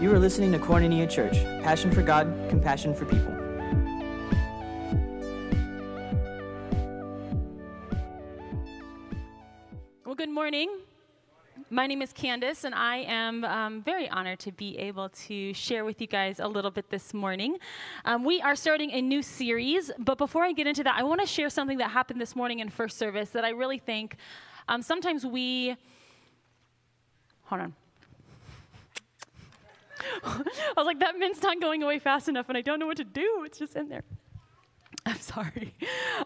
You are listening to Koinonia Church, passion for God, compassion for people. Well, good morning. My name is Candace, and I am um, very honored to be able to share with you guys a little bit this morning. Um, we are starting a new series, but before I get into that, I want to share something that happened this morning in first service that I really think um, sometimes we. Hold on. I was like, that mint's not going away fast enough, and I don't know what to do. It's just in there. I'm sorry.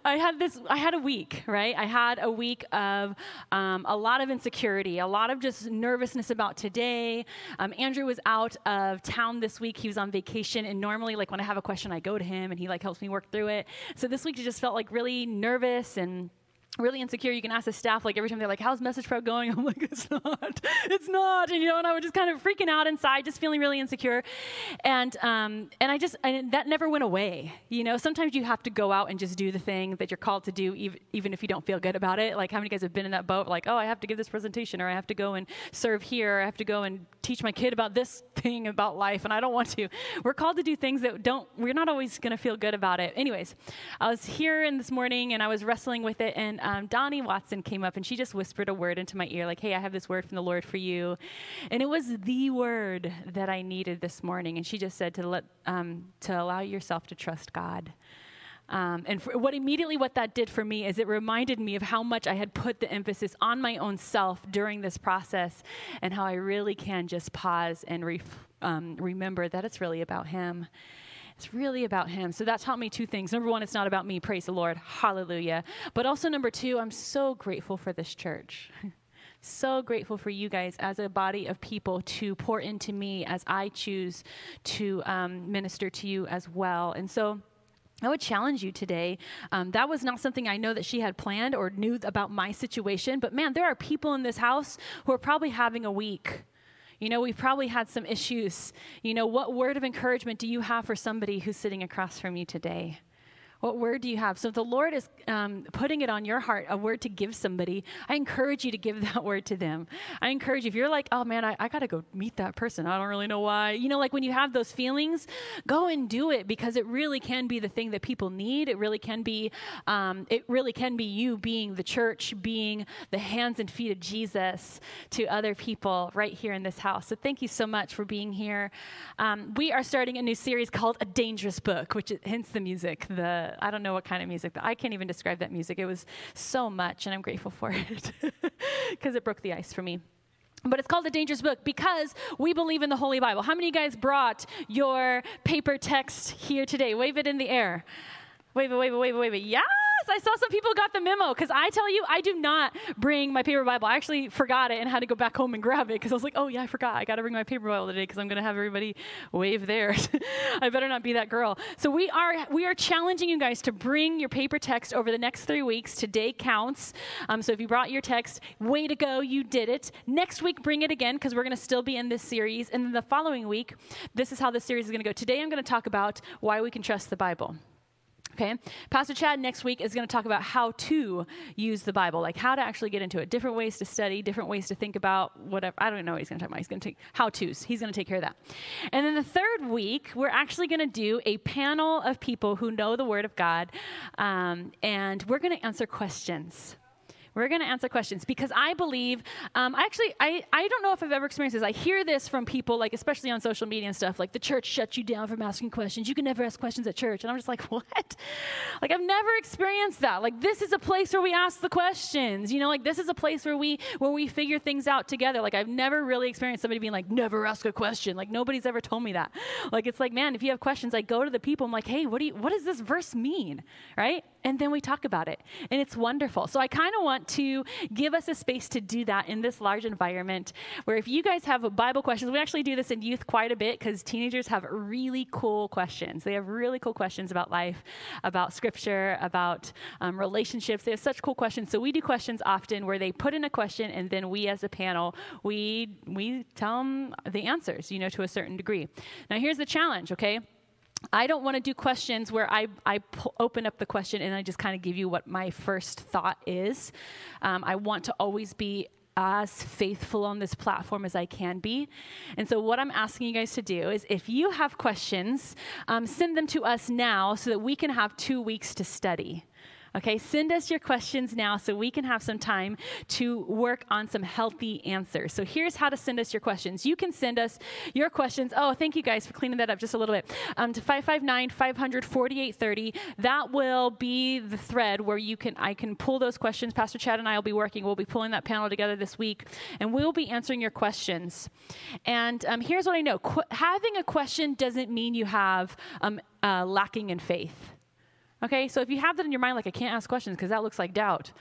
I had this, I had a week, right? I had a week of um, a lot of insecurity, a lot of just nervousness about today. Um, Andrew was out of town this week. He was on vacation. And normally, like when I have a question, I go to him and he like helps me work through it. So this week, I just felt like really nervous and really insecure. You can ask the staff, like every time they're like, "How's message prep going?" I'm like, "It's not, it's not," and you know, and I was just kind of freaking out inside, just feeling really insecure, and um, and I just that never went away. You know, sometimes you have to go out and just do the thing that you're called to do, even even if you don't feel good about it. Like, how many guys have been in that boat? Like, oh, I have to give this presentation, or I have to go and serve here, or I have to go and teach my kid about this thing about life, and I don't want to. We're called to do things that don't. We're not always going to feel good about it. Anyways, I was here in this morning, and I was wrestling with it, and um, Donnie Watson came up and she just whispered a word into my ear, like, hey, I have this word from the Lord for you. And it was the word that I needed this morning. And she just said to, let, um, to allow yourself to trust God. Um, and for, what immediately what that did for me is it reminded me of how much I had put the emphasis on my own self during this process, and how I really can just pause and um, remember that it's really about Him. It's really about Him. So that taught me two things. Number one, it's not about me. Praise the Lord. Hallelujah. But also, number two, I'm so grateful for this church. so grateful for you guys as a body of people to pour into me as I choose to um, minister to you as well. And so, I would challenge you today. Um, that was not something I know that she had planned or knew about my situation, but man, there are people in this house who are probably having a week you know, we've probably had some issues. You know, what word of encouragement do you have for somebody who's sitting across from you today? What word do you have? So if the Lord is um, putting it on your heart, a word to give somebody, I encourage you to give that word to them. I encourage you, if you're like, oh man, I, I got to go meet that person. I don't really know why. You know, like when you have those feelings, go and do it because it really can be the thing that people need. It really can be, um, it really can be you being the church, being the hands and feet of Jesus to other people right here in this house. So thank you so much for being here. Um, we are starting a new series called A Dangerous Book, which hence the music, the I don't know what kind of music, but I can't even describe that music. It was so much, and I'm grateful for it because it broke the ice for me. But it's called the Dangerous Book because we believe in the Holy Bible. How many of you guys brought your paper text here today? Wave it in the air. Wave it, wave it, wave it, wave it. Yeah! I saw some people got the memo because I tell you, I do not bring my paper Bible. I actually forgot it and had to go back home and grab it because I was like, oh, yeah, I forgot. I got to bring my paper Bible today because I'm going to have everybody wave theirs. I better not be that girl. So we are, we are challenging you guys to bring your paper text over the next three weeks. Today counts. Um, so if you brought your text, way to go, you did it. Next week, bring it again because we're going to still be in this series. And then the following week, this is how this series is going to go. Today, I'm going to talk about why we can trust the Bible. Okay? Pastor Chad next week is going to talk about how to use the Bible, like how to actually get into it, different ways to study, different ways to think about whatever. I don't know what he's going to talk about. He's going to take how to's. He's going to take care of that. And then the third week, we're actually going to do a panel of people who know the Word of God, um, and we're going to answer questions. We're going to answer questions because I believe, um, I actually, I, I don't know if I've ever experienced this. I hear this from people, like, especially on social media and stuff, like, the church shuts you down from asking questions. You can never ask questions at church. And I'm just like, what? Like, I've never experienced that. Like, this is a place where we ask the questions. You know, like, this is a place where we, where we figure things out together. Like, I've never really experienced somebody being like, never ask a question. Like, nobody's ever told me that. Like, it's like, man, if you have questions, I go to the people. I'm like, hey, what do you, what does this verse mean? Right? And then we talk about it. And it's wonderful. So I kind of want to give us a space to do that in this large environment where if you guys have Bible questions, we actually do this in youth quite a bit because teenagers have really cool questions. They have really cool questions about life, about scripture, about um, relationships. They have such cool questions. So we do questions often where they put in a question and then we as a panel, we, we tell them the answers, you know, to a certain degree. Now here's the challenge, okay? I don't want to do questions where I, I open up the question and I just kind of give you what my first thought is. Um, I want to always be as faithful on this platform as I can be. And so, what I'm asking you guys to do is if you have questions, um, send them to us now so that we can have two weeks to study. Okay, send us your questions now so we can have some time to work on some healthy answers. So here's how to send us your questions. You can send us your questions. Oh, thank you guys for cleaning that up just a little bit. Um, to 559 500 4830. That will be the thread where you can I can pull those questions. Pastor Chad and I will be working. We'll be pulling that panel together this week, and we'll be answering your questions. And um, here's what I know: Qu- having a question doesn't mean you have um, uh, lacking in faith. Okay, so if you have that in your mind, like, I can't ask questions because that looks like doubt.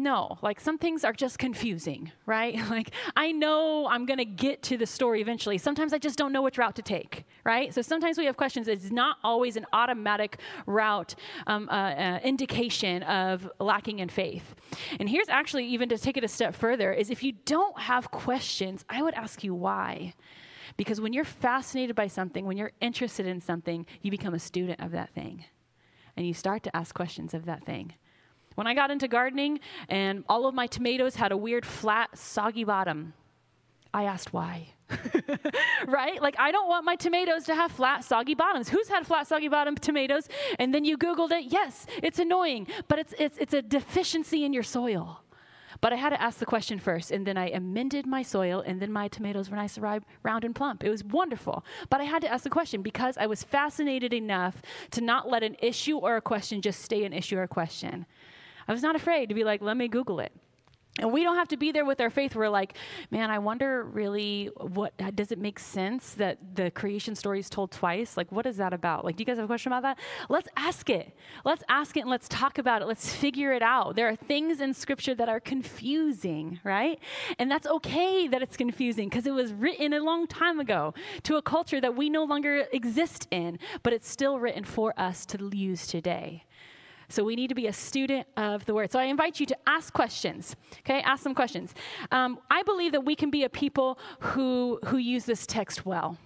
No, like some things are just confusing, right? Like I know I'm going to get to the story eventually. Sometimes I just don't know which route to take, right? So sometimes we have questions. It's not always an automatic route um, uh, uh, indication of lacking in faith. And here's actually even to take it a step further: is if you don't have questions, I would ask you why. Because when you're fascinated by something, when you're interested in something, you become a student of that thing and you start to ask questions of that thing. When I got into gardening and all of my tomatoes had a weird, flat, soggy bottom, I asked why. right? Like, I don't want my tomatoes to have flat, soggy bottoms. Who's had flat, soggy bottom tomatoes? And then you Googled it. Yes, it's annoying, but it's, it's, it's a deficiency in your soil. But I had to ask the question first, and then I amended my soil, and then my tomatoes were nice, round, and plump. It was wonderful. But I had to ask the question because I was fascinated enough to not let an issue or a question just stay an issue or a question. I was not afraid to be like, let me Google it. And we don't have to be there with our faith. We're like, man, I wonder really what does it make sense that the creation story is told twice? Like, what is that about? Like, do you guys have a question about that? Let's ask it. Let's ask it and let's talk about it. Let's figure it out. There are things in scripture that are confusing, right? And that's okay that it's confusing because it was written a long time ago to a culture that we no longer exist in, but it's still written for us to use today. So we need to be a student of the word. So I invite you to ask questions. Okay, ask some questions. Um, I believe that we can be a people who who use this text well.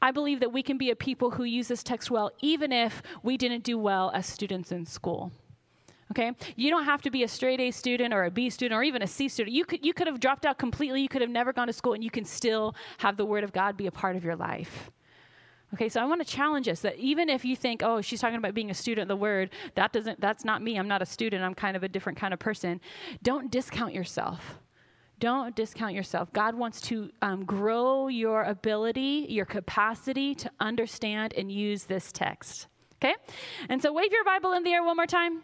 I believe that we can be a people who use this text well, even if we didn't do well as students in school. Okay? You don't have to be a straight A student or a B student or even a C student. You could, you could have dropped out completely. You could have never gone to school, and you can still have the Word of God be a part of your life. Okay, so I want to challenge us that even if you think, oh, she's talking about being a student of the word, that doesn't that's not me. I'm not a student. I'm kind of a different kind of person. Don't discount yourself. Don't discount yourself. God wants to um, grow your ability, your capacity to understand and use this text. Okay? And so wave your Bible in the air one more time.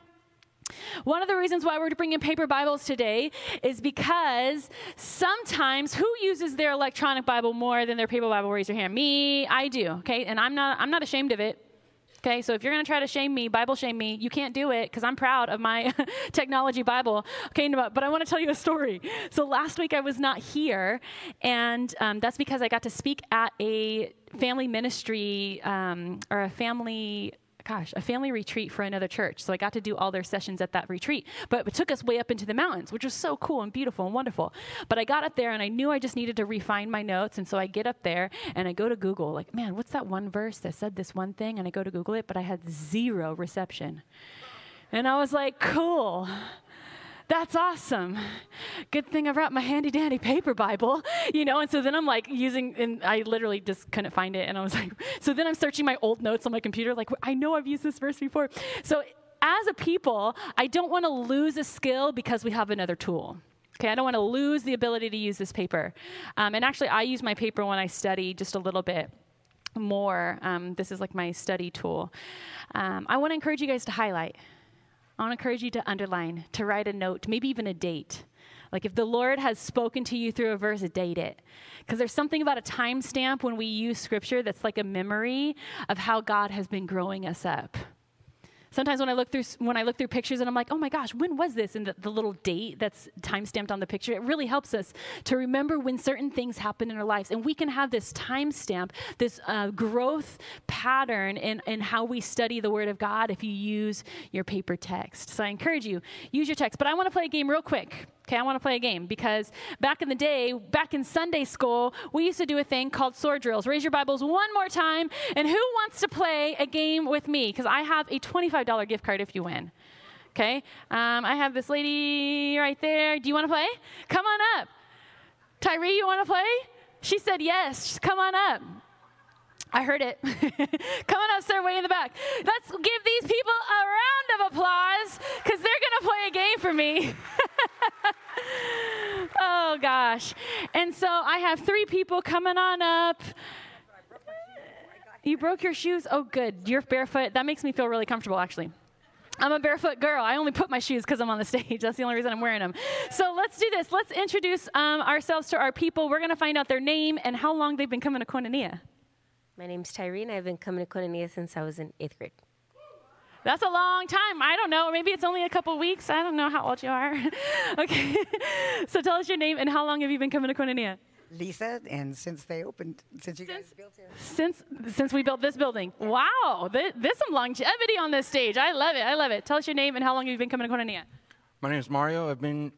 One of the reasons why we're bringing paper Bibles today is because sometimes who uses their electronic Bible more than their paper Bible? Raise your hand. Me, I do. Okay, and I'm not. I'm not ashamed of it. Okay, so if you're to try to shame me, Bible shame me, you can't do it because I'm proud of my technology Bible. Okay, but I want to tell you a story. So last week I was not here, and um, that's because I got to speak at a family ministry um, or a family gosh, a family retreat for another church. So I got to do all their sessions at that retreat. But it took us way up into the mountains, which was so cool and beautiful and wonderful. But I got up there and I knew I just needed to refine my notes. And so I get up there and I go to Google, like, man, what's that one verse that said this one thing? And I go to Google it, but I had zero reception. And I was like, cool. That's awesome. Good thing I brought my handy dandy paper Bible, you know. And so then I'm like using, and I literally just couldn't find it. And I was like, so then I'm searching my old notes on my computer, like, I know I've used this verse before. So as a people, I don't want to lose a skill because we have another tool. Okay, I don't want to lose the ability to use this paper. Um, and actually, I use my paper when I study just a little bit more. Um, this is like my study tool. Um, I want to encourage you guys to highlight. I want to encourage you to underline, to write a note, maybe even a date. Like if the Lord has spoken to you through a verse, date it. Because there's something about a timestamp when we use scripture that's like a memory of how God has been growing us up. Sometimes when I look through when I look through pictures and I'm like, oh my gosh, when was this? And the, the little date that's time stamped on the picture, it really helps us to remember when certain things happen in our lives. And we can have this time stamp, this uh, growth pattern in, in how we study the Word of God if you use your paper text. So I encourage you, use your text. But I want to play a game real quick. Okay, I want to play a game because back in the day, back in Sunday school, we used to do a thing called sword drills. Raise your Bibles one more time. And who wants to play a game with me? Because I have a $25 gift card if you win. Okay? Um, I have this lady right there. Do you want to play? Come on up. Tyree, you want to play? She said yes. Come on up. I heard it. Come on up, sir, way in the back. Let's give these people a round of applause because they're going to play a game for me. oh, gosh. And so I have three people coming on up. You broke your shoes? Oh, good. You're barefoot. That makes me feel really comfortable, actually. I'm a barefoot girl. I only put my shoes because I'm on the stage. That's the only reason I'm wearing them. So let's do this. Let's introduce um, ourselves to our people. We're going to find out their name and how long they've been coming to Koinonia. My name's Tyrene. I've been coming to Koinonia since I was in eighth grade. That's a long time. I don't know. Maybe it's only a couple weeks. I don't know how old you are. okay. so tell us your name and how long have you been coming to Koinonia? Lisa, and since they opened, since you Since- guys built it. Since since we built this building. Wow. Th- There's some longevity on this stage. I love it. I love it. Tell us your name and how long have you been coming to Koinonia? My name is Mario. I've been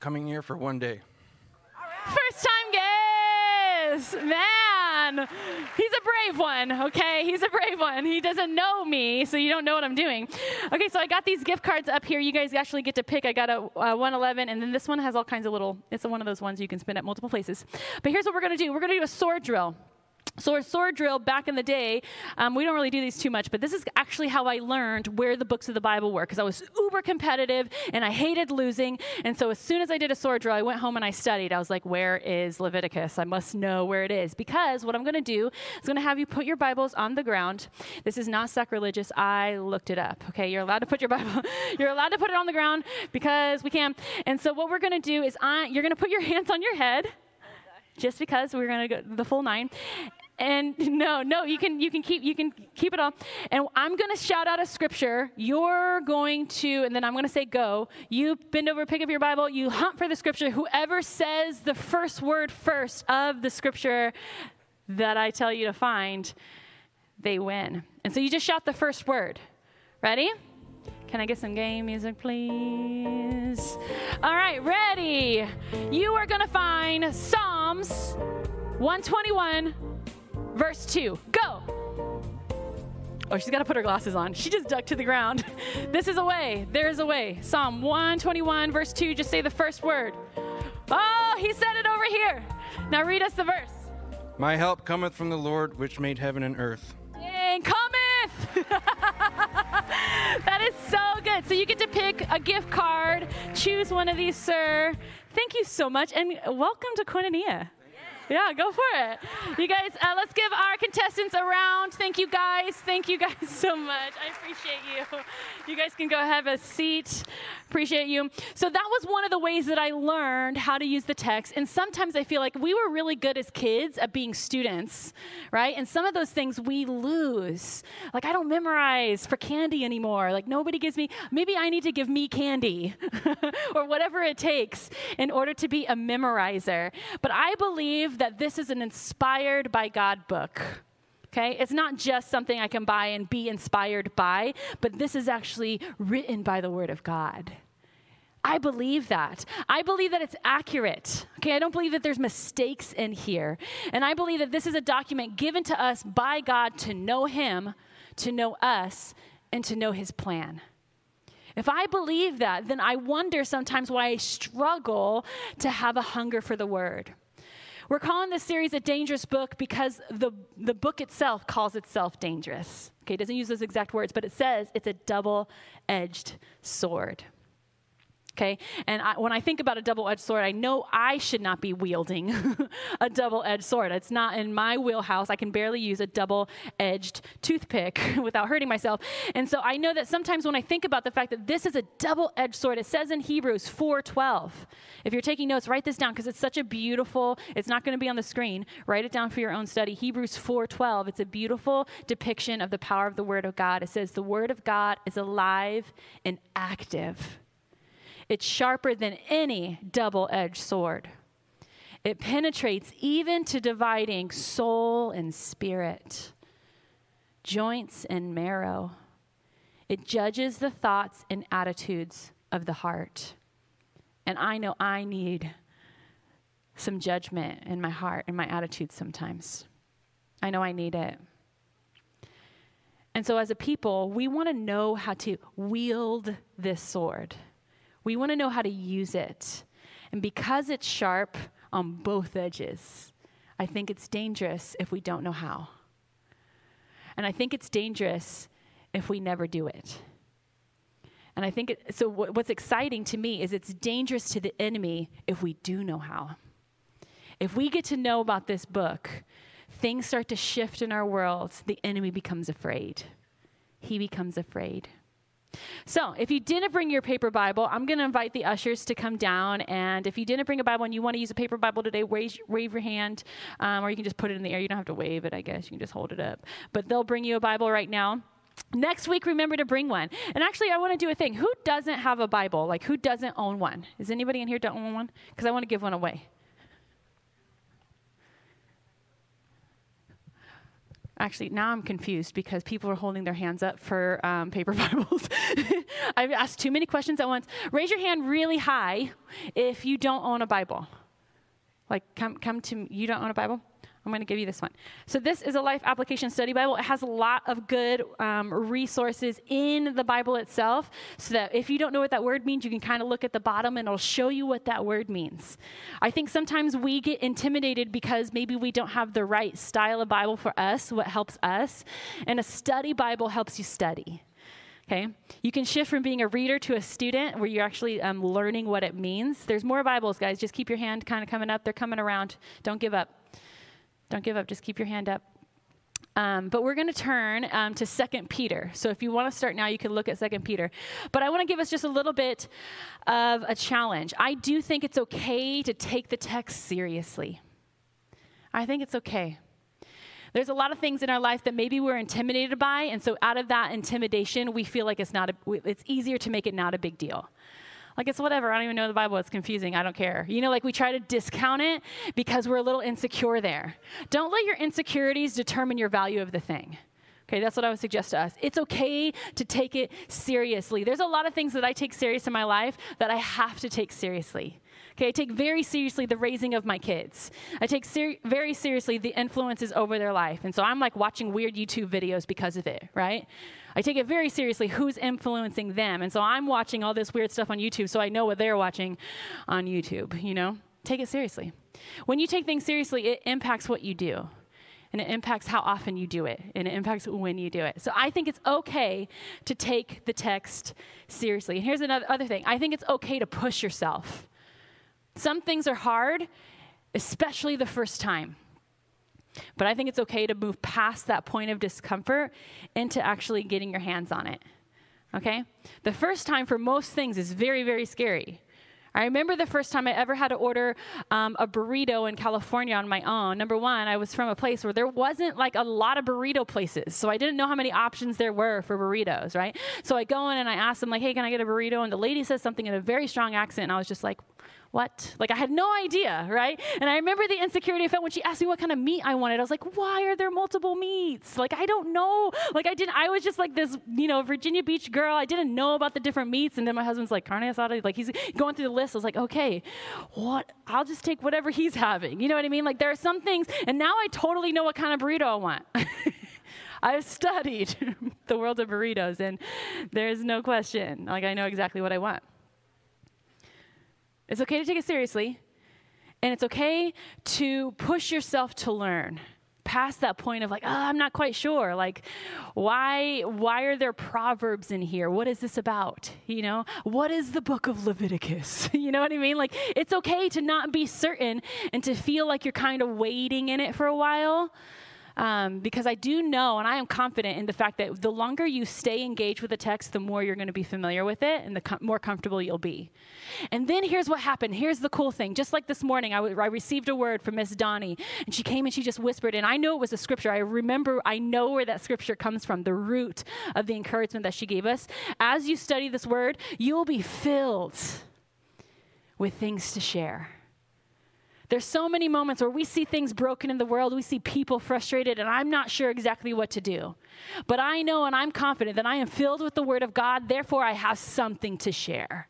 coming here for one day. First time guest, man. He's a brave one, okay? He's a brave one. He doesn't know me, so you don't know what I'm doing. Okay, so I got these gift cards up here. You guys actually get to pick. I got a uh, 111, and then this one has all kinds of little. It's one of those ones you can spin at multiple places. But here's what we're gonna do. We're gonna do a sword drill. So our sword drill back in the day, um, we don't really do these too much, but this is actually how I learned where the books of the Bible were because I was uber competitive and I hated losing. And so as soon as I did a sword drill, I went home and I studied. I was like, where is Leviticus? I must know where it is because what I'm going to do is going to have you put your Bibles on the ground. This is not sacrilegious. I looked it up. Okay, you're allowed to put your Bible. You're allowed to put it on the ground because we can. And so what we're going to do is I, you're going to put your hands on your head just because we're going to go the full nine and no no you can you can keep you can keep it all. And i'm going to shout out a scripture. You're going to and then i'm going to say go. You bend over pick up your bible. You hunt for the scripture. Whoever says the first word first of the scripture that i tell you to find they win. And so you just shout the first word. Ready? Can I get some game music, please? All right, ready. You are going to find Psalms 121, verse 2. Go. Oh, she's got to put her glasses on. She just ducked to the ground. This is a way. There is a way. Psalm 121, verse 2. Just say the first word. Oh, he said it over here. Now read us the verse. My help cometh from the Lord, which made heaven and earth. Dang, cometh! that is so good. So you get to pick a gift card, choose one of these, sir. Thank you so much, and welcome to Koinonia. Yeah, go for it. You guys, uh, let's give our contestants a round. Thank you, guys. Thank you, guys, so much. I appreciate you. You guys can go have a seat. Appreciate you. So, that was one of the ways that I learned how to use the text. And sometimes I feel like we were really good as kids at being students, right? And some of those things we lose. Like, I don't memorize for candy anymore. Like, nobody gives me, maybe I need to give me candy or whatever it takes in order to be a memorizer. But I believe that this is an inspired by God book. Okay? It's not just something I can buy and be inspired by, but this is actually written by the Word of God. I believe that. I believe that it's accurate. Okay, I don't believe that there's mistakes in here. And I believe that this is a document given to us by God to know Him, to know us, and to know His plan. If I believe that, then I wonder sometimes why I struggle to have a hunger for the Word. We're calling this series a dangerous book because the, the book itself calls itself dangerous. Okay, it doesn't use those exact words, but it says it's a double edged sword. Okay, and I, when I think about a double edged sword, I know I should not be wielding a double edged sword. It's not in my wheelhouse. I can barely use a double edged toothpick without hurting myself. And so I know that sometimes when I think about the fact that this is a double edged sword, it says in Hebrews 4:12. If you're taking notes, write this down because it's such a beautiful, it's not going to be on the screen. Write it down for your own study. Hebrews 4:12. It's a beautiful depiction of the power of the word of God. It says the word of God is alive and active. It's sharper than any double edged sword. It penetrates even to dividing soul and spirit, joints and marrow. It judges the thoughts and attitudes of the heart. And I know I need some judgment in my heart and my attitudes sometimes. I know I need it. And so, as a people, we want to know how to wield this sword. We want to know how to use it. And because it's sharp on both edges, I think it's dangerous if we don't know how. And I think it's dangerous if we never do it. And I think it, so. What's exciting to me is it's dangerous to the enemy if we do know how. If we get to know about this book, things start to shift in our world. The enemy becomes afraid. He becomes afraid. So, if you didn't bring your paper Bible, I'm going to invite the ushers to come down. And if you didn't bring a Bible and you want to use a paper Bible today, wave, wave your hand, um, or you can just put it in the air. You don't have to wave it, I guess. You can just hold it up. But they'll bring you a Bible right now. Next week, remember to bring one. And actually, I want to do a thing. Who doesn't have a Bible? Like, who doesn't own one? Is anybody in here don't own one? Because I want to give one away. Actually, now I'm confused because people are holding their hands up for um, paper Bibles. I've asked too many questions at once. Raise your hand really high if you don't own a Bible. Like, come, come to you don't own a Bible? I'm going to give you this one. So, this is a Life Application Study Bible. It has a lot of good um, resources in the Bible itself, so that if you don't know what that word means, you can kind of look at the bottom and it'll show you what that word means. I think sometimes we get intimidated because maybe we don't have the right style of Bible for us, what helps us. And a study Bible helps you study. Okay? You can shift from being a reader to a student where you're actually um, learning what it means. There's more Bibles, guys. Just keep your hand kind of coming up. They're coming around. Don't give up. Don't give up, just keep your hand up. Um, but we're going to turn um, to Second Peter. So if you want to start now, you can look at Second Peter. But I want to give us just a little bit of a challenge. I do think it's okay to take the text seriously. I think it's okay. There's a lot of things in our life that maybe we're intimidated by, and so out of that intimidation, we feel like it's not a, it's easier to make it not a big deal. Like it's whatever. I don't even know the Bible. It's confusing. I don't care. You know, like we try to discount it because we're a little insecure there. Don't let your insecurities determine your value of the thing. Okay, that's what I would suggest to us. It's okay to take it seriously. There's a lot of things that I take serious in my life that I have to take seriously. Okay, I take very seriously the raising of my kids. I take ser- very seriously the influences over their life. And so I'm like watching weird YouTube videos because of it, right? I take it very seriously who's influencing them. And so I'm watching all this weird stuff on YouTube so I know what they're watching on YouTube, you know? Take it seriously. When you take things seriously, it impacts what you do. And it impacts how often you do it, and it impacts when you do it. So I think it's okay to take the text seriously. And here's another other thing I think it's okay to push yourself. Some things are hard, especially the first time. But I think it's okay to move past that point of discomfort into actually getting your hands on it. Okay? The first time for most things is very, very scary. I remember the first time I ever had to order um, a burrito in California on my own. Number one, I was from a place where there wasn't like a lot of burrito places, so I didn't know how many options there were for burritos, right? So I go in and I ask them like, "Hey, can I get a burrito?" And the lady says something in a very strong accent, and I was just like, what? Like I had no idea, right? And I remember the insecurity I felt when she asked me what kind of meat I wanted. I was like, why are there multiple meats? Like I don't know. Like I didn't. I was just like this, you know, Virginia Beach girl. I didn't know about the different meats. And then my husband's like carne asada. Like he's going through the list. I was like, okay, what? I'll just take whatever he's having. You know what I mean? Like there are some things, and now I totally know what kind of burrito I want. I've studied the world of burritos, and there's no question. Like I know exactly what I want. It's okay to take it seriously, and it's okay to push yourself to learn past that point of like oh, i'm not quite sure. Like why why are there proverbs in here? What is this about? You know what is the book of leviticus? You know what i mean? Like it's okay to not be certain and to feel like you're kind of waiting in it for a while um, because I do know and I am confident in the fact that the longer you stay engaged with the text, the more you're going to be familiar with it and the com- more comfortable you'll be. And then here's what happened. Here's the cool thing. Just like this morning, I, w- I received a word from Miss Donnie, and she came and she just whispered, and I know it was a scripture. I remember, I know where that scripture comes from, the root of the encouragement that she gave us. As you study this word, you will be filled with things to share. There's so many moments where we see things broken in the world, we see people frustrated, and I'm not sure exactly what to do. But I know and I'm confident that I am filled with the Word of God, therefore, I have something to share.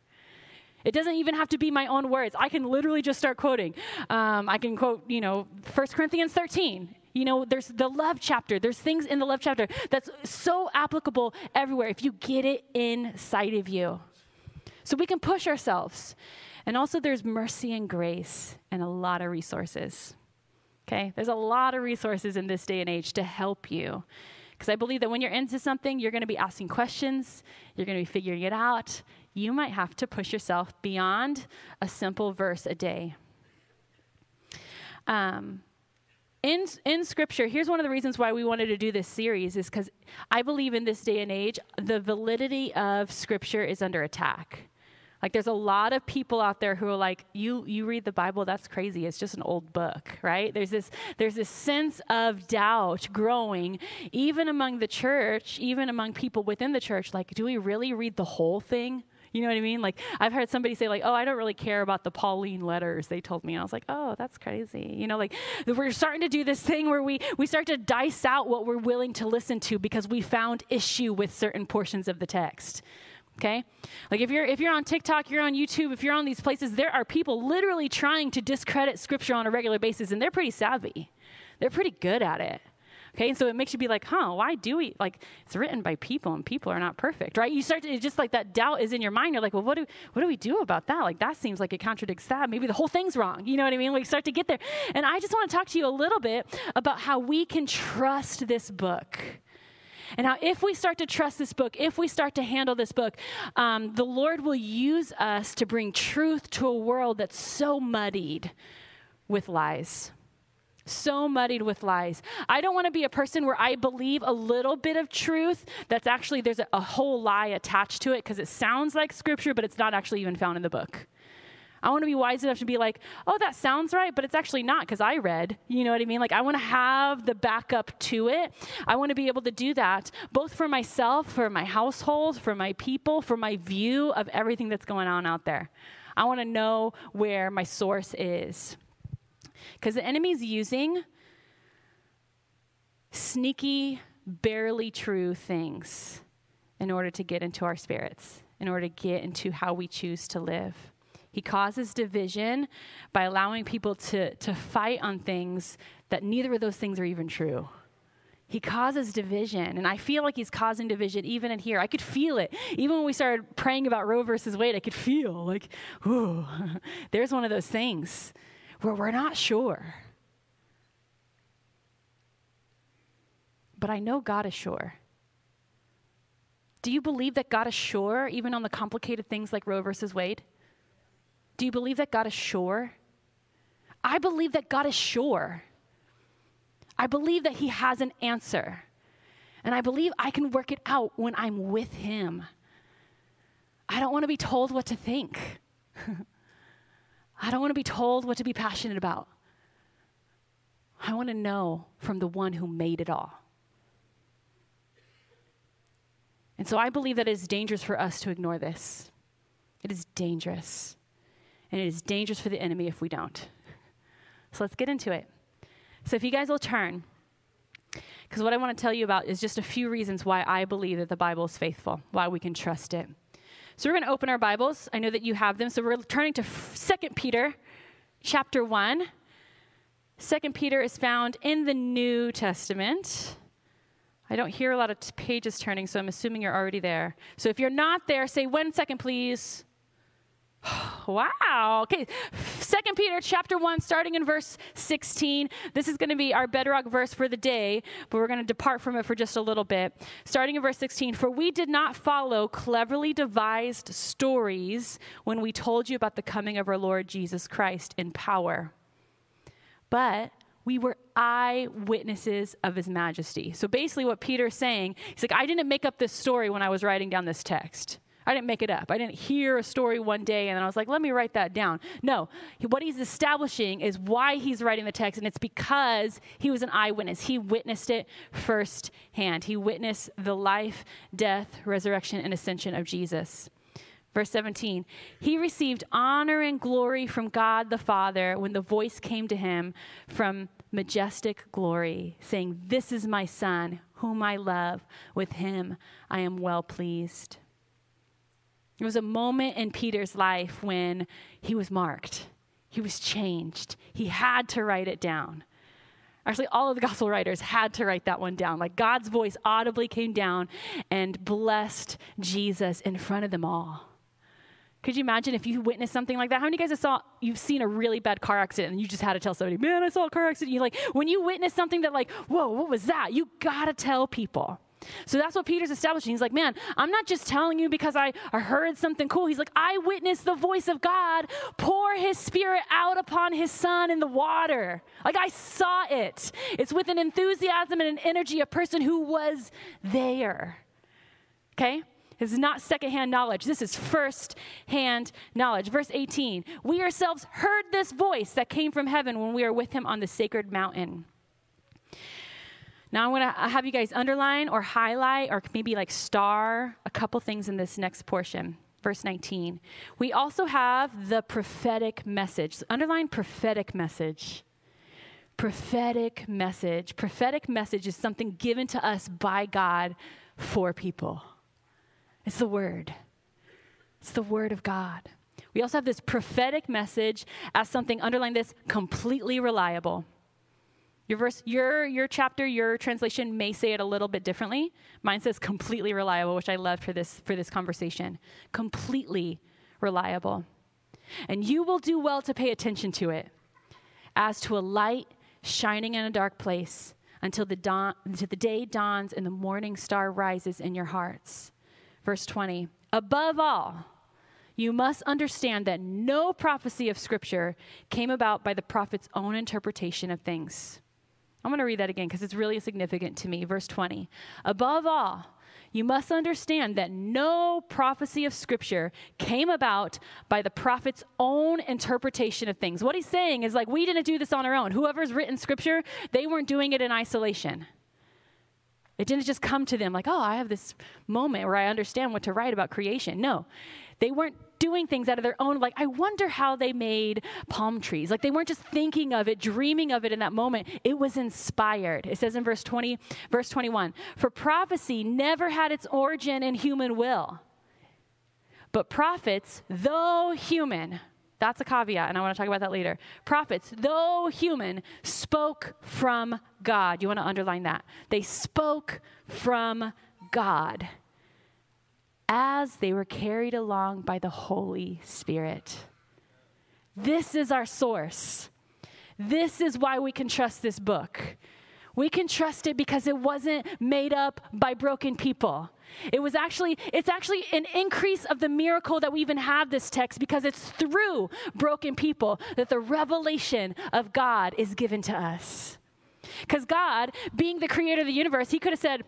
It doesn't even have to be my own words. I can literally just start quoting. Um, I can quote, you know, 1 Corinthians 13 You know, there's the love chapter. There's things in the love chapter that's so applicable everywhere if you get it inside of you. So we can push ourselves. And also, there's mercy and grace and a lot of resources. Okay? There's a lot of resources in this day and age to help you. Because I believe that when you're into something, you're going to be asking questions, you're going to be figuring it out. You might have to push yourself beyond a simple verse a day. Um, in, in scripture, here's one of the reasons why we wanted to do this series is because I believe in this day and age, the validity of scripture is under attack. Like there's a lot of people out there who are like, you you read the Bible, that's crazy. It's just an old book, right? There's this there's this sense of doubt growing even among the church, even among people within the church. Like, do we really read the whole thing? You know what I mean? Like I've heard somebody say like, "Oh, I don't really care about the Pauline letters." They told me, and I was like, "Oh, that's crazy." You know, like we're starting to do this thing where we we start to dice out what we're willing to listen to because we found issue with certain portions of the text okay? Like if you're if you're on tiktok you're on youtube if you're on these places there are people literally trying to discredit scripture on a regular basis and they're pretty savvy. They're pretty good at it okay? And so it makes you be like huh why do we like it's written by people and people are not perfect right? You start to just like that doubt is in your mind. You're like well what do what do we do about that? Like that seems like it contradicts that. Maybe the whole thing's wrong. You know what i mean? We start to get there. And i just want to talk to you a little bit about how we can trust this book and how, if we start to trust this book, if we start to handle this book, um, the Lord will use us to bring truth to a world that's so muddied with lies. So muddied with lies. I don't want to be a person where I believe a little bit of truth that's actually, there's a, a whole lie attached to it because it sounds like scripture, but it's not actually even found in the book. I want to be wise enough to be like, oh, that sounds right, but it's actually not because I read. You know what I mean? Like, I want to have the backup to it. I want to be able to do that, both for myself, for my household, for my people, for my view of everything that's going on out there. I want to know where my source is. Because the enemy's using sneaky, barely true things in order to get into our spirits, in order to get into how we choose to live. He causes division by allowing people to, to fight on things that neither of those things are even true. He causes division, and I feel like he's causing division even in here. I could feel it. Even when we started praying about Roe versus Wade, I could feel like, ooh, there's one of those things where we're not sure. But I know God is sure. Do you believe that God is sure, even on the complicated things like Roe versus Wade? Do you believe that God is sure? I believe that God is sure. I believe that He has an answer. And I believe I can work it out when I'm with Him. I don't want to be told what to think. I don't want to be told what to be passionate about. I want to know from the one who made it all. And so I believe that it is dangerous for us to ignore this. It is dangerous and it is dangerous for the enemy if we don't. So let's get into it. So if you guys will turn, because what I want to tell you about is just a few reasons why I believe that the Bible is faithful, why we can trust it. So we're going to open our Bibles. I know that you have them. So we're turning to Second Peter chapter 1. Second Peter is found in the New Testament. I don't hear a lot of pages turning, so I'm assuming you're already there. So if you're not there, say one second, please. Wow. Okay. Second Peter chapter 1 starting in verse 16. This is going to be our bedrock verse for the day, but we're going to depart from it for just a little bit. Starting in verse 16, for we did not follow cleverly devised stories when we told you about the coming of our Lord Jesus Christ in power. But we were eyewitnesses of his majesty. So basically what Peter's saying, he's like I didn't make up this story when I was writing down this text. I didn't make it up. I didn't hear a story one day and then I was like, let me write that down. No, what he's establishing is why he's writing the text, and it's because he was an eyewitness. He witnessed it firsthand. He witnessed the life, death, resurrection, and ascension of Jesus. Verse 17, he received honor and glory from God the Father when the voice came to him from majestic glory, saying, This is my Son, whom I love. With him I am well pleased. It was a moment in Peter's life when he was marked, he was changed, he had to write it down. Actually, all of the gospel writers had to write that one down. Like God's voice audibly came down and blessed Jesus in front of them all. Could you imagine if you witnessed something like that? How many of you guys have saw you've seen a really bad car accident and you just had to tell somebody, "Man, I saw a car accident." You like when you witness something that like, "Whoa, what was that?" You got to tell people. So that's what Peter's establishing. He's like, man, I'm not just telling you because I, heard something cool. He's like, I witnessed the voice of God pour his spirit out upon his son in the water. Like I saw it. It's with an enthusiasm and an energy, a person who was there. Okay? This is not secondhand knowledge. This is first-hand knowledge. Verse 18 We ourselves heard this voice that came from heaven when we were with him on the sacred mountain. Now I'm going to have you guys underline or highlight or maybe like star a couple things in this next portion. Verse 19. We also have the prophetic message. Underline prophetic message. Prophetic message. Prophetic message is something given to us by God for people. It's the word. It's the word of God. We also have this prophetic message as something, underline this, completely reliable. Your verse, your, your chapter, your translation may say it a little bit differently. Mine says completely reliable, which I love for this, for this conversation. Completely reliable. And you will do well to pay attention to it as to a light shining in a dark place until the, dawn, until the day dawns and the morning star rises in your hearts. Verse 20 Above all, you must understand that no prophecy of Scripture came about by the prophet's own interpretation of things. I'm going to read that again because it's really significant to me. Verse 20. Above all, you must understand that no prophecy of Scripture came about by the prophet's own interpretation of things. What he's saying is like, we didn't do this on our own. Whoever's written Scripture, they weren't doing it in isolation. It didn't just come to them like, oh, I have this moment where I understand what to write about creation. No, they weren't doing things out of their own, like, I wonder how they made palm trees. Like, they weren't just thinking of it, dreaming of it in that moment. It was inspired. It says in verse 20, verse 21 For prophecy never had its origin in human will. But prophets, though human, that's a caveat, and I want to talk about that later. Prophets, though human, spoke from God. You want to underline that? They spoke from God as they were carried along by the Holy Spirit. This is our source. This is why we can trust this book. We can trust it because it wasn't made up by broken people. It was actually, it's actually an increase of the miracle that we even have this text because it's through broken people that the revelation of God is given to us. Because God, being the creator of the universe, he could have said,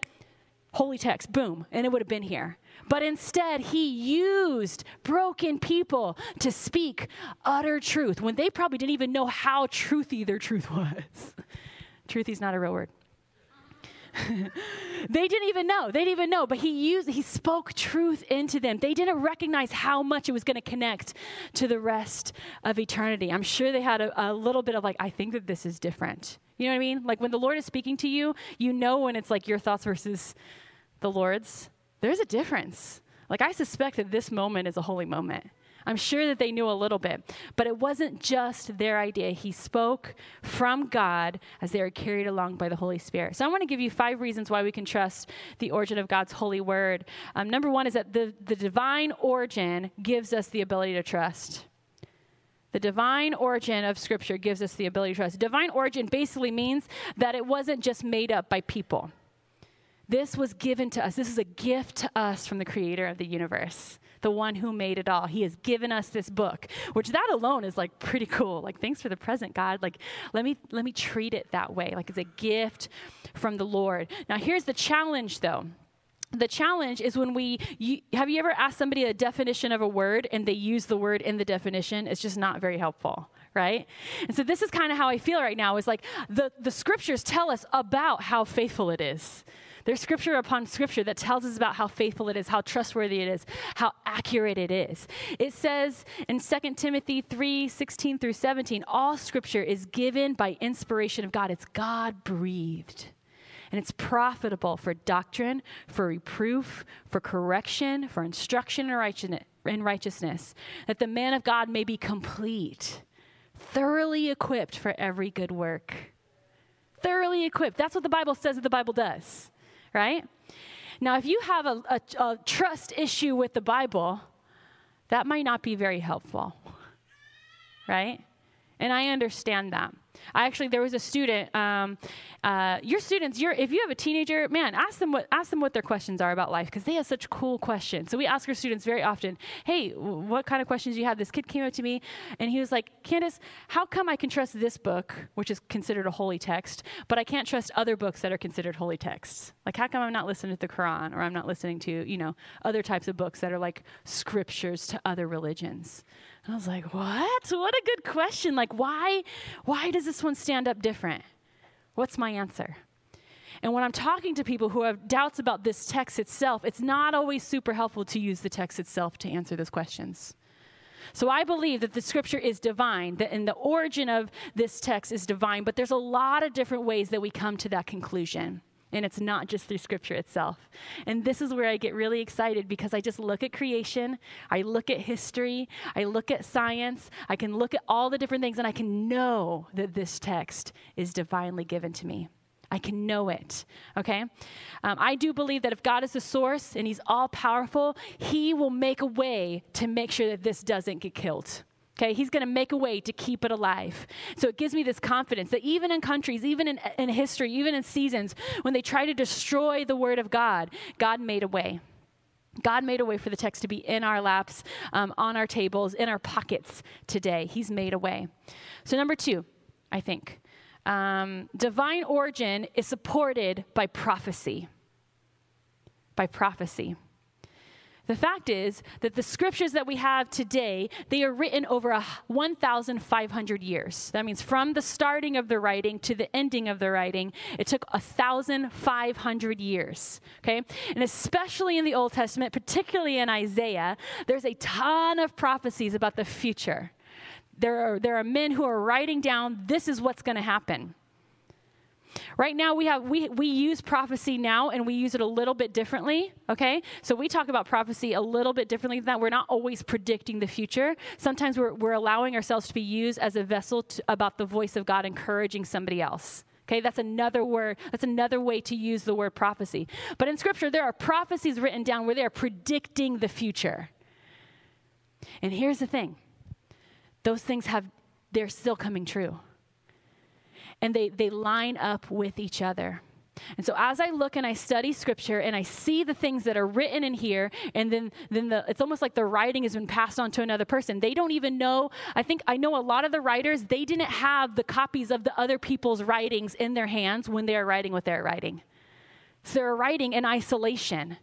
Holy text, boom, and it would have been here. But instead, he used broken people to speak utter truth when they probably didn't even know how truthy their truth was. truthy is not a real word. they didn't even know. They didn't even know. But he used, he spoke truth into them. They didn't recognize how much it was going to connect to the rest of eternity. I'm sure they had a, a little bit of like, I think that this is different. You know what I mean? Like when the Lord is speaking to you, you know when it's like your thoughts versus the Lord's. There's a difference. Like I suspect that this moment is a holy moment. I'm sure that they knew a little bit, but it wasn't just their idea. He spoke from God as they were carried along by the Holy Spirit. So I want to give you five reasons why we can trust the origin of God's holy word. Um, number one is that the, the divine origin gives us the ability to trust. The divine origin of Scripture gives us the ability to trust. Divine origin basically means that it wasn't just made up by people. This was given to us. This is a gift to us from the creator of the universe the one who made it all. He has given us this book, which that alone is like pretty cool. Like thanks for the present, God. Like let me let me treat it that way. Like it's a gift from the Lord. Now here's the challenge though the challenge is when we you, have you ever asked somebody a definition of a word and they use the word in the definition it's just not very helpful right and so this is kind of how i feel right now is like the, the scriptures tell us about how faithful it is there's scripture upon scripture that tells us about how faithful it is, how trustworthy it is, how accurate it is. It says in 2 Timothy 3 16 through 17, all scripture is given by inspiration of God. It's God breathed. And it's profitable for doctrine, for reproof, for correction, for instruction in righteousness, that the man of God may be complete, thoroughly equipped for every good work thoroughly equipped. That's what the Bible says that the Bible does, right? Now, if you have a, a, a trust issue with the Bible, that might not be very helpful, right? And I understand that. I actually there was a student. Um, uh, your students, your if you have a teenager, man, ask them what ask them what their questions are about life because they have such cool questions. So we ask our students very often, "Hey, what kind of questions do you have?" This kid came up to me and he was like, "Candace, how come I can trust this book, which is considered a holy text, but I can't trust other books that are considered holy texts? Like, how come I'm not listening to the Quran or I'm not listening to you know other types of books that are like scriptures to other religions?" And I was like, "What? What a good question! Like, why? Why does this one stand up different? What's my answer? And when I'm talking to people who have doubts about this text itself, it's not always super helpful to use the text itself to answer those questions. So I believe that the scripture is divine, that in the origin of this text is divine, but there's a lot of different ways that we come to that conclusion. And it's not just through scripture itself. And this is where I get really excited because I just look at creation, I look at history, I look at science, I can look at all the different things, and I can know that this text is divinely given to me. I can know it. Okay? Um, I do believe that if God is the source and He's all powerful, He will make a way to make sure that this doesn't get killed. Okay, he's going to make a way to keep it alive. So it gives me this confidence that even in countries, even in, in history, even in seasons, when they try to destroy the word of God, God made a way. God made a way for the text to be in our laps, um, on our tables, in our pockets today. He's made a way. So, number two, I think, um, divine origin is supported by prophecy. By prophecy. The fact is that the scriptures that we have today, they are written over 1,500 years. That means from the starting of the writing to the ending of the writing, it took 1,500 years. Okay? And especially in the Old Testament, particularly in Isaiah, there's a ton of prophecies about the future. There are, there are men who are writing down, this is what's going to happen. Right now we have we we use prophecy now and we use it a little bit differently, okay? So we talk about prophecy a little bit differently than that. We're not always predicting the future. Sometimes we're we're allowing ourselves to be used as a vessel to, about the voice of God encouraging somebody else. Okay, that's another word, that's another way to use the word prophecy. But in scripture there are prophecies written down where they are predicting the future. And here's the thing. Those things have they're still coming true and they, they line up with each other. And so as I look and I study scripture and I see the things that are written in here, and then, then the, it's almost like the writing has been passed on to another person. They don't even know. I think I know a lot of the writers, they didn't have the copies of the other people's writings in their hands when they are writing what they're writing. So they're writing in isolation.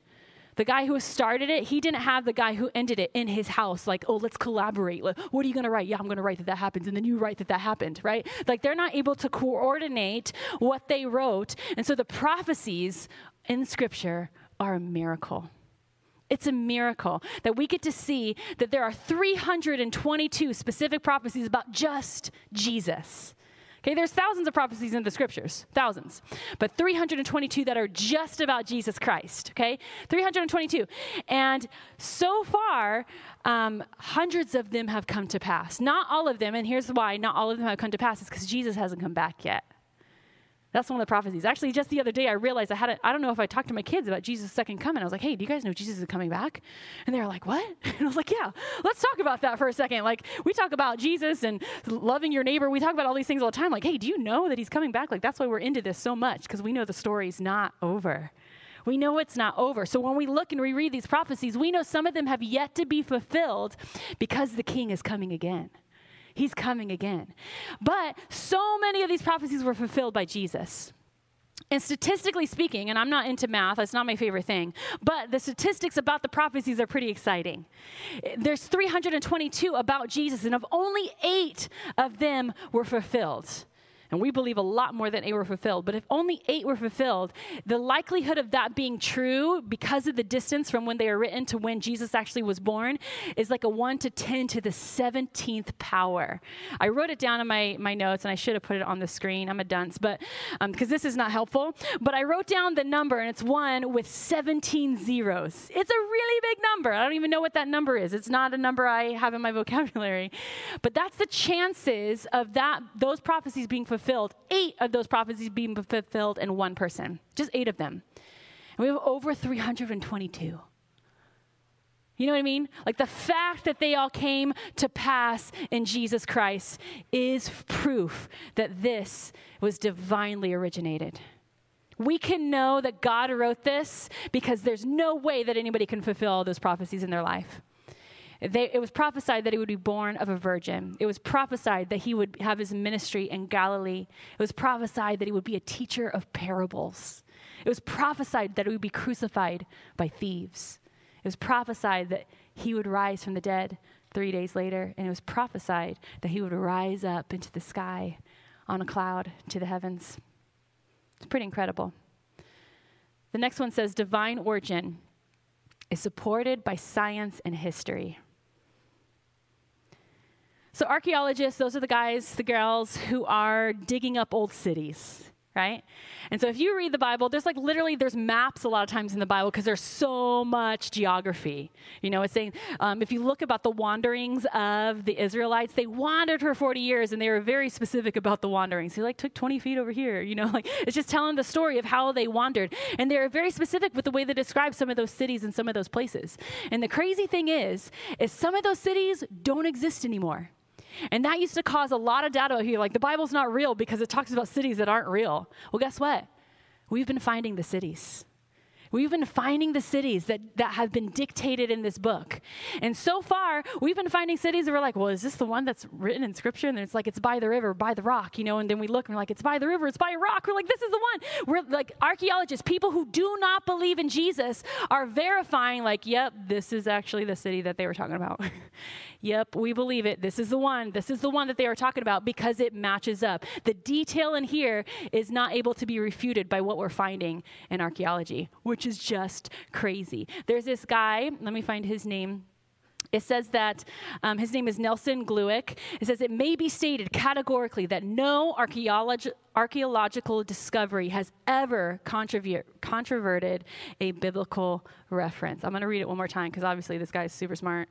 The guy who started it, he didn't have the guy who ended it in his house, like, oh, let's collaborate. What are you going to write? Yeah, I'm going to write that that happens. And then you write that that happened, right? Like, they're not able to coordinate what they wrote. And so the prophecies in Scripture are a miracle. It's a miracle that we get to see that there are 322 specific prophecies about just Jesus. Okay, there's thousands of prophecies in the scriptures, thousands, but 322 that are just about Jesus Christ. Okay, 322. And so far, um, hundreds of them have come to pass. Not all of them, and here's why not all of them have come to pass is because Jesus hasn't come back yet. That's one of the prophecies. Actually, just the other day, I realized I had I don't know if I talked to my kids about Jesus' second coming. I was like, hey, do you guys know Jesus is coming back? And they were like, what? And I was like, yeah, let's talk about that for a second. Like, we talk about Jesus and loving your neighbor. We talk about all these things all the time. Like, hey, do you know that he's coming back? Like, that's why we're into this so much, because we know the story's not over. We know it's not over. So when we look and we read these prophecies, we know some of them have yet to be fulfilled because the king is coming again. He's coming again. But so many of these prophecies were fulfilled by Jesus. And statistically speaking, and I'm not into math, that's not my favorite thing, but the statistics about the prophecies are pretty exciting. There's 322 about Jesus, and of only eight of them were fulfilled. And we believe a lot more than eight were fulfilled. But if only eight were fulfilled, the likelihood of that being true because of the distance from when they are written to when Jesus actually was born is like a 1 to 10 to the 17th power. I wrote it down in my, my notes and I should have put it on the screen. I'm a dunce, but because um, this is not helpful. But I wrote down the number and it's 1 with 17 zeros. It's a really big number. I don't even know what that number is. It's not a number I have in my vocabulary. But that's the chances of that those prophecies being fulfilled fulfilled, eight of those prophecies being fulfilled in one person, just eight of them. And we have over 322. You know what I mean? Like the fact that they all came to pass in Jesus Christ is proof that this was divinely originated. We can know that God wrote this because there's no way that anybody can fulfill all those prophecies in their life. They, it was prophesied that he would be born of a virgin. It was prophesied that he would have his ministry in Galilee. It was prophesied that he would be a teacher of parables. It was prophesied that he would be crucified by thieves. It was prophesied that he would rise from the dead three days later. And it was prophesied that he would rise up into the sky on a cloud to the heavens. It's pretty incredible. The next one says divine origin is supported by science and history. So, archaeologists, those are the guys, the girls who are digging up old cities right? And so if you read the Bible, there's like literally there's maps a lot of times in the Bible because there's so much geography. You know, it's saying um, if you look about the wanderings of the Israelites, they wandered for 40 years and they were very specific about the wanderings. He like took 20 feet over here. You know, like it's just telling the story of how they wandered, and they're very specific with the way they describe some of those cities and some of those places. And the crazy thing is, is some of those cities don't exist anymore. And that used to cause a lot of doubt about here. Like, the Bible's not real because it talks about cities that aren't real. Well, guess what? We've been finding the cities. We've been finding the cities that, that have been dictated in this book. And so far, we've been finding cities that we're like, well, is this the one that's written in scripture? And it's like, it's by the river, by the rock, you know? And then we look and we're like, it's by the river, it's by a rock. We're like, this is the one. We're like, archaeologists, people who do not believe in Jesus are verifying, like, yep, this is actually the city that they were talking about. yep, we believe it. This is the one. This is the one that they were talking about because it matches up. The detail in here is not able to be refuted by what we're finding in archaeology, is just crazy. There's this guy, let me find his name. It says that um, his name is Nelson Glueck. It says it may be stated categorically that no archaeologi- archaeological discovery has ever controverted a biblical reference. I'm going to read it one more time because obviously this guy is super smart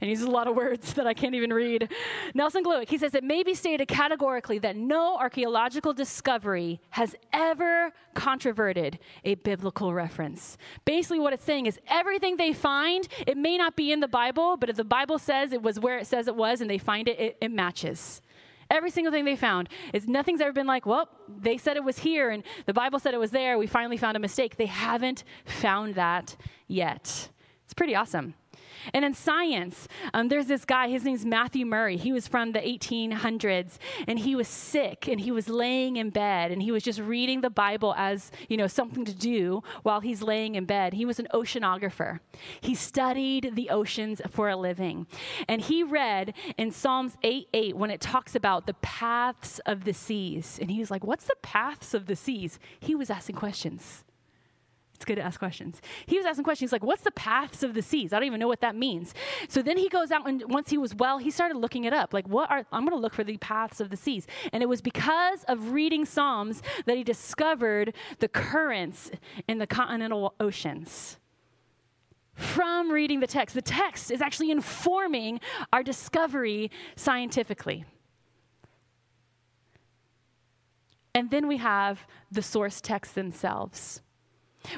and uses a lot of words that I can't even read. Nelson Glueck, he says it may be stated categorically that no archaeological discovery has ever controverted a biblical reference. Basically, what it's saying is everything they find, it may not be in the Bible, but if the Bible says it was where it says it was and they find it, it, it matches. Every single thing they found is nothing's ever been like, well, they said it was here and the Bible said it was there. We finally found a mistake. They haven't found that yet. It's pretty awesome. And in science, um, there's this guy, his name's Matthew Maury. He was from the 1800s, and he was sick, and he was laying in bed, and he was just reading the Bible as, you know, something to do while he's laying in bed. He was an oceanographer. He studied the oceans for a living. And he read in Psalms 8 8 when it talks about the paths of the seas. And he was like, What's the paths of the seas? He was asking questions. It's good to ask questions. He was asking questions like, What's the paths of the seas? I don't even know what that means. So then he goes out and once he was well, he started looking it up. Like, what are, I'm going to look for the paths of the seas. And it was because of reading Psalms that he discovered the currents in the continental oceans. From reading the text, the text is actually informing our discovery scientifically. And then we have the source texts themselves.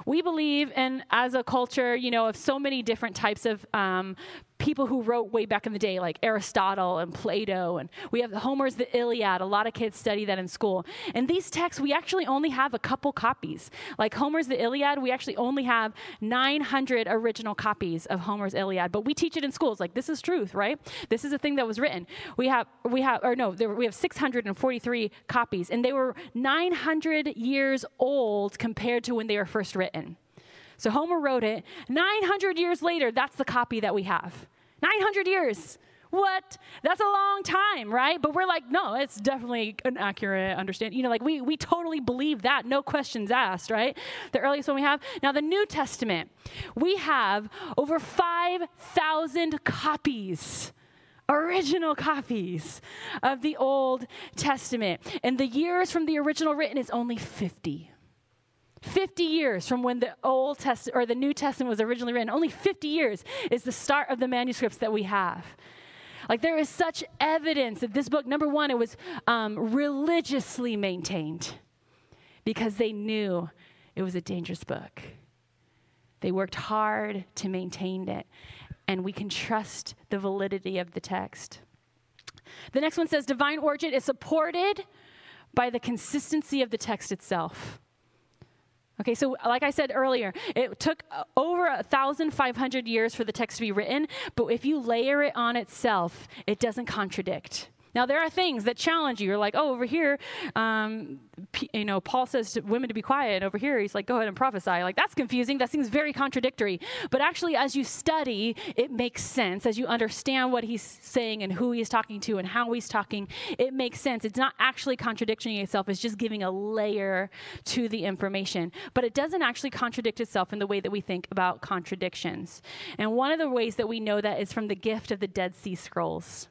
We believe in, as a culture, you know, of so many different types of um, people who wrote way back in the day, like Aristotle and Plato, and we have Homer's The Iliad. A lot of kids study that in school. And these texts, we actually only have a couple copies. Like Homer's The Iliad, we actually only have 900 original copies of Homer's Iliad, but we teach it in schools. Like this is truth, right? This is a thing that was written. We have, we have, or no, there, we have 643 copies, and they were 900 years old compared to when they were first written. So Homer wrote it. 900 years later, that's the copy that we have. 900 years. What? That's a long time, right? But we're like, no, it's definitely an accurate understanding. You know, like we, we totally believe that, no questions asked, right? The earliest one we have. Now, the New Testament, we have over 5,000 copies original copies of the Old Testament. And the years from the original written is only 50. 50 years from when the Old Testament or the New Testament was originally written, only 50 years is the start of the manuscripts that we have. Like there is such evidence that this book, number one, it was um, religiously maintained because they knew it was a dangerous book. They worked hard to maintain it, and we can trust the validity of the text. The next one says divine origin is supported by the consistency of the text itself. Okay, so like I said earlier, it took uh, over 1,500 years for the text to be written, but if you layer it on itself, it doesn't contradict. Now, there are things that challenge you. You're like, oh, over here, um, P- you know, Paul says to women to be quiet. And over here, he's like, go ahead and prophesy. Like, that's confusing. That seems very contradictory. But actually, as you study, it makes sense. As you understand what he's saying and who he's talking to and how he's talking, it makes sense. It's not actually contradicting itself, it's just giving a layer to the information. But it doesn't actually contradict itself in the way that we think about contradictions. And one of the ways that we know that is from the gift of the Dead Sea Scrolls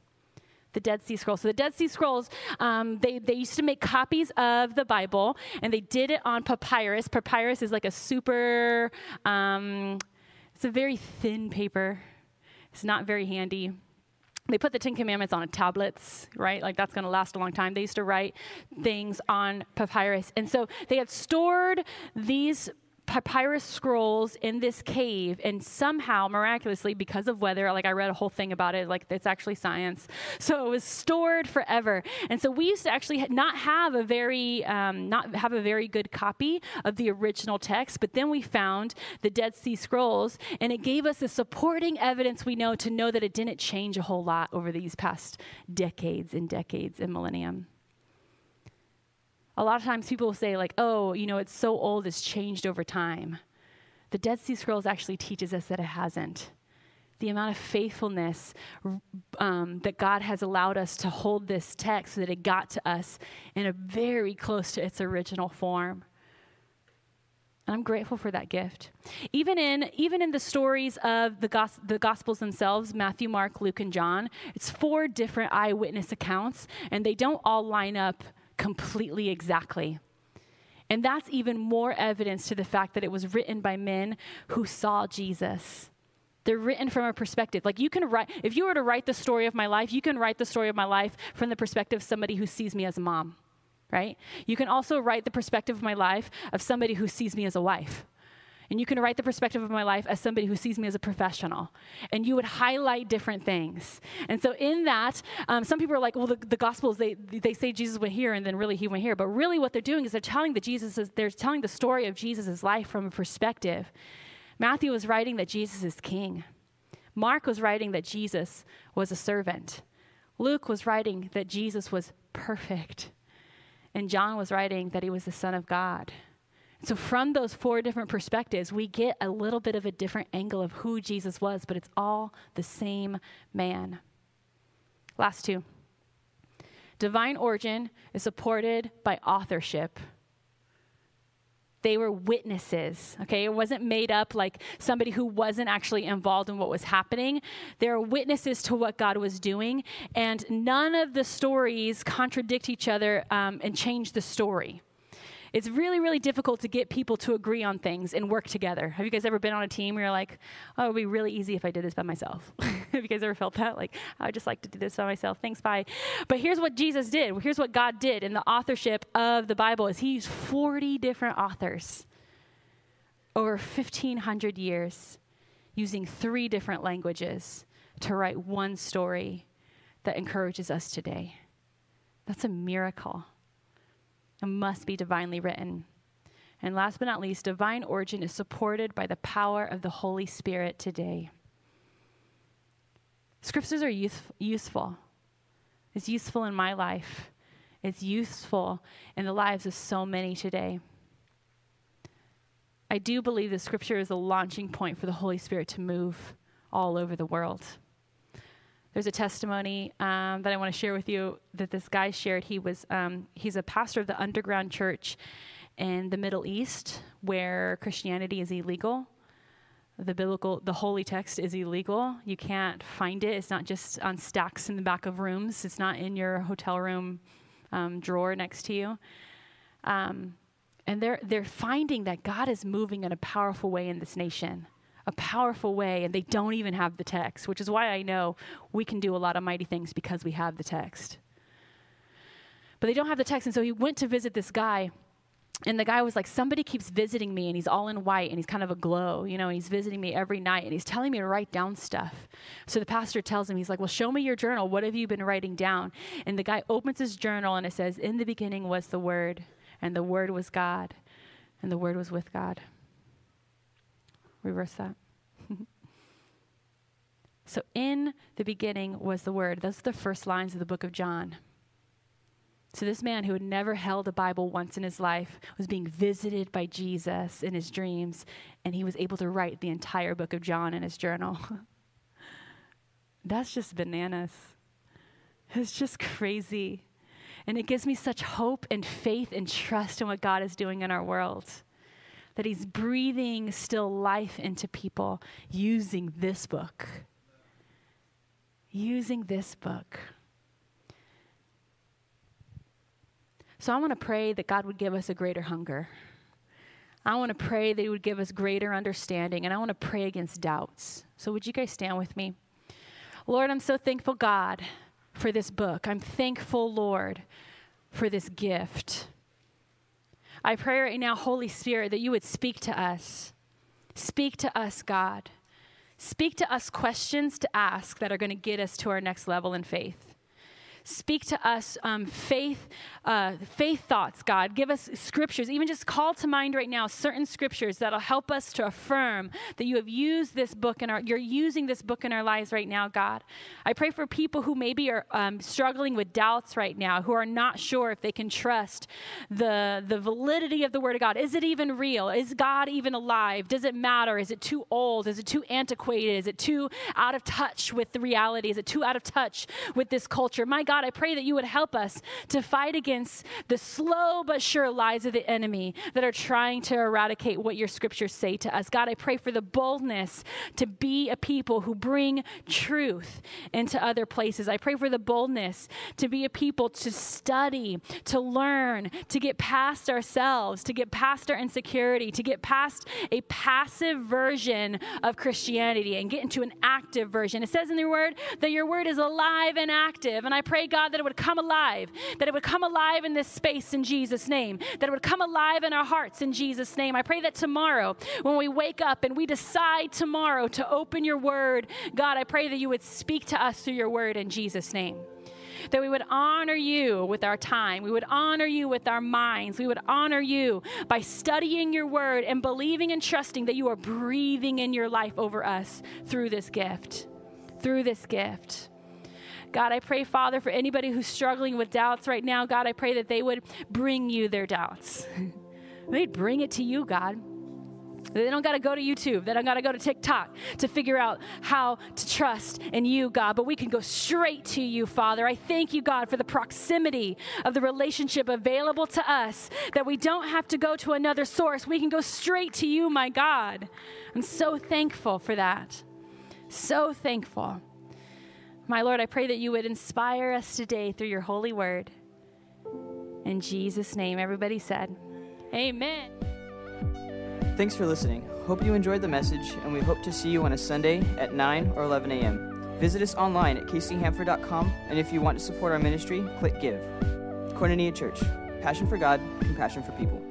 the Dead Sea Scrolls. So the Dead Sea Scrolls, um, they, they used to make copies of the Bible, and they did it on papyrus. Papyrus is like a super, um, it's a very thin paper. It's not very handy. They put the Ten Commandments on tablets, right? Like that's going to last a long time. They used to write things on papyrus. And so they had stored these papyrus scrolls in this cave and somehow miraculously because of weather like i read a whole thing about it like it's actually science. So it was stored forever. And so we used to actually not have a very um, not have a very good copy of the original text but then we found the dead sea scrolls and it gave us the supporting evidence we know to know that it didn't change a whole lot over these past decades and decades and millennium a lot of times people will say, like, oh, you know, it's so old, it's changed over time. The Dead Sea Scrolls actually teaches us that it hasn't. The amount of faithfulness um, that God has allowed us to hold this text so that it got to us in a very close to its original form. And I'm grateful for that gift. Even in, even in the stories of the, gos- the Gospels themselves Matthew, Mark, Luke, and John it's four different eyewitness accounts, and they don't all line up completely exactly. And that's even more evidence to the fact that it was written by men who saw Jesus. They're written from a perspective. Like you can write, if you were to write the story of my life, you can write the story of my life from the perspective of somebody who sees me as a mom, right? You can also write the perspective of my life of somebody who sees me as a wife and you can write the perspective of my life as somebody who sees me as a professional. And you would highlight different things. And so, in that, um, some people are like, well, the, the Gospels, they, they say Jesus went here and then really he went here. But really, what they're doing is they're telling the Jesus, they're telling the story of Jesus' life from a perspective. Matthew was writing that Jesus is king. Mark was writing that Jesus was a servant. Luke was writing that Jesus was perfect. And John was writing that he was the Son of God. So, from those four different perspectives, we get a little bit of a different angle of who Jesus was, but it's all the same man. Last two. Divine origin is supported by authorship. They were witnesses, okay? It wasn't made up like somebody who wasn't actually involved in what was happening. They are witnesses to what God was doing, and none of the stories contradict each other um, and change the story. It's really, really difficult to get people to agree on things and work together. Have you guys ever been on a team where you're like, oh, it would be really easy if I did this by myself? Have you guys ever felt that? Like, oh, I would just like to do this by myself. Thanks, bye. But here's what Jesus did. Here's what God did in the authorship of the Bible is he used 40 different authors over 1,500 years using three different languages to write one story that encourages us today. That's a miracle. It must be divinely written. And last but not least, divine origin is supported by the power of the Holy Spirit today. Scriptures are use- useful. It's useful in my life, it's useful in the lives of so many today. I do believe that Scripture is a launching point for the Holy Spirit to move all over the world. There's a testimony um, that I want to share with you that this guy shared. He was um, he's a pastor of the underground church in the Middle East where Christianity is illegal. The biblical, the holy text is illegal. You can't find it. It's not just on stacks in the back of rooms. It's not in your hotel room um, drawer next to you. Um, and they're they're finding that God is moving in a powerful way in this nation a powerful way, and they don't even have the text, which is why I know we can do a lot of mighty things because we have the text. But they don't have the text, and so he went to visit this guy and the guy was like, Somebody keeps visiting me, and he's all in white, and he's kind of a glow, you know, and he's visiting me every night, and he's telling me to write down stuff. So the pastor tells him, He's like, Well, show me your journal. What have you been writing down? And the guy opens his journal, and it says, In the beginning was the Word, and the Word was God, and the Word was with God. Reverse that. so, in the beginning was the Word. Those are the first lines of the book of John. So, this man who had never held a Bible once in his life was being visited by Jesus in his dreams, and he was able to write the entire book of John in his journal. That's just bananas. It's just crazy. And it gives me such hope and faith and trust in what God is doing in our world. That He's breathing still life into people using this book. Using this book. So I want to pray that God would give us a greater hunger. I want to pray that He would give us greater understanding, and I want to pray against doubts. So, would you guys stand with me? Lord, I'm so thankful, God, for this book. I'm thankful, Lord, for this gift. I pray right now, Holy Spirit, that you would speak to us. Speak to us, God. Speak to us questions to ask that are going to get us to our next level in faith. Speak to us um, faith, uh, faith thoughts, God. Give us scriptures. Even just call to mind right now certain scriptures that'll help us to affirm that you have used this book in our, you're using this book in our lives right now, God. I pray for people who maybe are um, struggling with doubts right now, who are not sure if they can trust the, the validity of the Word of God. Is it even real? Is God even alive? Does it matter? Is it too old? Is it too antiquated? Is it too out of touch with the reality? Is it too out of touch with this culture? My God, God, I pray that you would help us to fight against the slow but sure lies of the enemy that are trying to eradicate what your scriptures say to us. God, I pray for the boldness to be a people who bring truth into other places. I pray for the boldness to be a people to study, to learn, to get past ourselves, to get past our insecurity, to get past a passive version of Christianity and get into an active version. It says in your word that your word is alive and active. And I pray, God, that it would come alive, that it would come alive in this space in Jesus' name, that it would come alive in our hearts in Jesus' name. I pray that tomorrow, when we wake up and we decide tomorrow to open your word, God, I pray that you would speak to us through your word in Jesus' name that we would honor you with our time. We would honor you with our minds. We would honor you by studying your word and believing and trusting that you are breathing in your life over us through this gift. Through this gift. God, I pray, Father, for anybody who's struggling with doubts right now, God, I pray that they would bring you their doubts. They'd bring it to you, God. They don't got to go to YouTube. They don't got to go to TikTok to figure out how to trust in you, God. But we can go straight to you, Father. I thank you, God, for the proximity of the relationship available to us, that we don't have to go to another source. We can go straight to you, my God. I'm so thankful for that. So thankful. My Lord, I pray that you would inspire us today through your holy word. In Jesus' name, everybody said, Amen. Thanks for listening. Hope you enjoyed the message, and we hope to see you on a Sunday at 9 or 11 a.m. Visit us online at kchanford.com, and if you want to support our ministry, click Give. Koinonia Church. Passion for God, compassion for people.